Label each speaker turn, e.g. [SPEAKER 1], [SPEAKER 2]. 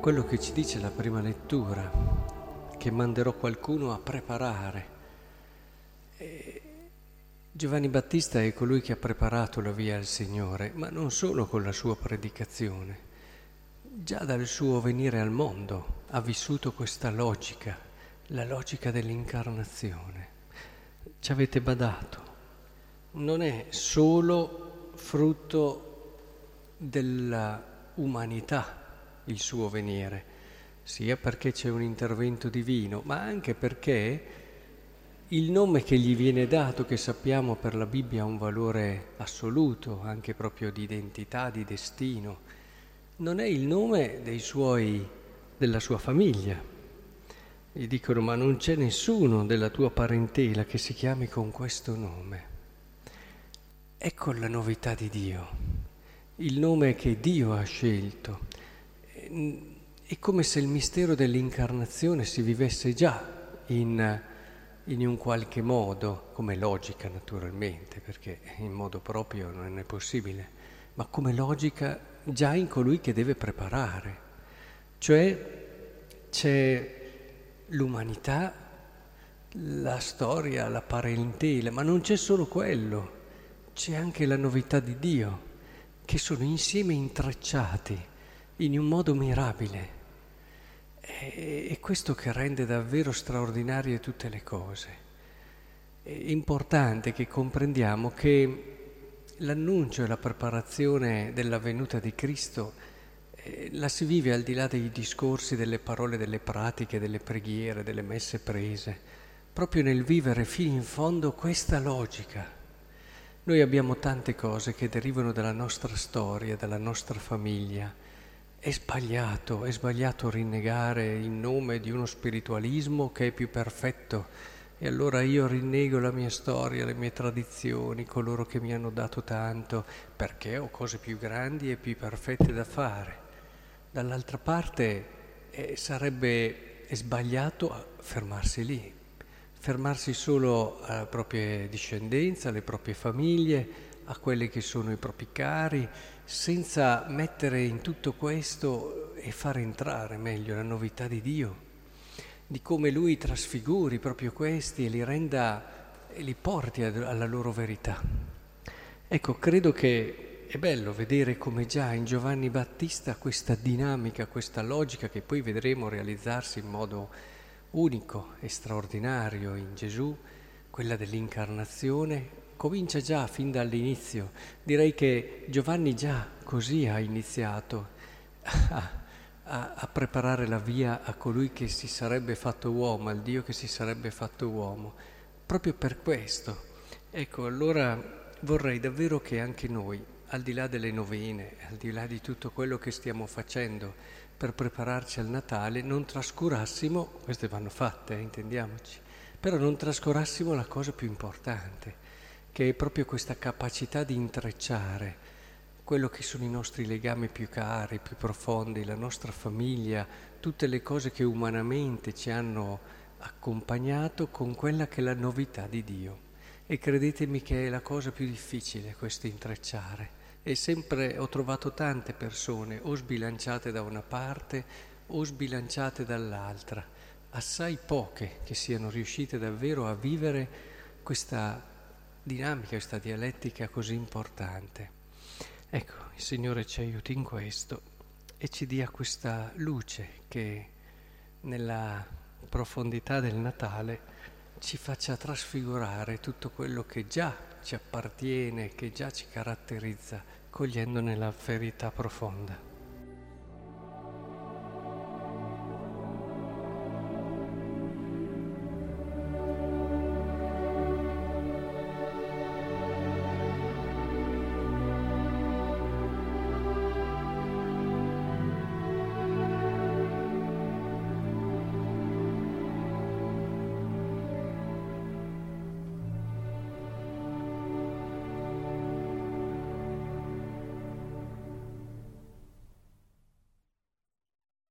[SPEAKER 1] quello che ci dice la prima lettura, che manderò qualcuno a preparare. E Giovanni Battista è colui che ha preparato la via al Signore, ma non solo con la sua predicazione, già dal suo venire al mondo ha vissuto questa logica, la logica dell'incarnazione. Ci avete badato, non è solo frutto della umanità il suo venire, sia perché c'è un intervento divino, ma anche perché il nome che gli viene dato, che sappiamo per la Bibbia ha un valore assoluto, anche proprio di identità, di destino, non è il nome suoi, della sua famiglia. Gli dicono ma non c'è nessuno della tua parentela che si chiami con questo nome. Ecco la novità di Dio, il nome che Dio ha scelto è come se il mistero dell'incarnazione si vivesse già in, in, un qualche modo, come logica naturalmente, perché in modo proprio non è possibile, ma come logica già in colui che deve preparare. Cioè c'è l'umanità, la storia, la parentela, ma non c'è solo quello, c'è anche la novità di Dio, che sono insieme intrecciati in un modo mirabile. È questo che rende davvero straordinarie tutte le cose. È importante che comprendiamo che l'annuncio e la preparazione della venuta di Cristo eh, la si vive al di là dei discorsi, delle parole, delle pratiche, delle preghiere, delle messe prese, proprio nel vivere fino in fondo questa logica. Noi abbiamo tante cose che derivano dalla nostra storia, dalla nostra famiglia, è sbagliato, è sbagliato rinnegare in nome di uno spiritualismo che è più perfetto. E allora io rinnego la mia storia, le mie tradizioni, coloro che mi hanno dato tanto, perché ho cose più grandi e più perfette da fare. Dall'altra parte eh, sarebbe sbagliato fermarsi lì, fermarsi solo alla propria discendenza, alle proprie famiglie, a quelli che sono i propri cari, senza mettere in tutto questo e far entrare meglio la novità di Dio, di come Lui trasfiguri proprio questi e li renda e li porti alla loro verità. Ecco, credo che è bello vedere come già in Giovanni Battista questa dinamica, questa logica che poi vedremo realizzarsi in modo unico e straordinario in Gesù, quella dell'incarnazione, comincia già fin dall'inizio. Direi che Giovanni già così ha iniziato a, a, a, preparare la via a colui che si sarebbe fatto uomo, al Dio che si sarebbe fatto uomo. Proprio per questo. Ecco, allora vorrei davvero che anche noi, al di là delle novene, al di là di tutto quello che stiamo facendo per prepararci al Natale, non trascurassimo, queste vanno fatte, eh, intendiamoci, però non trascurassimo la cosa più importante che è proprio questa capacità di intrecciare quello che sono i nostri legami più cari, più profondi, la nostra famiglia, tutte le cose che umanamente ci hanno accompagnato con quella che è la novità di Dio. E credetemi che è la cosa più difficile questo intrecciare. E sempre ho trovato tante persone o sbilanciate da una parte o sbilanciate dall'altra, assai poche che siano riuscite davvero a vivere questa dinamica, questa dialettica così importante. Ecco, il Signore ci aiuti in questo e ci dia questa luce che nella profondità del Natale ci faccia trasfigurare tutto quello che già ci appartiene, che già ci caratterizza, cogliendone la verità profonda.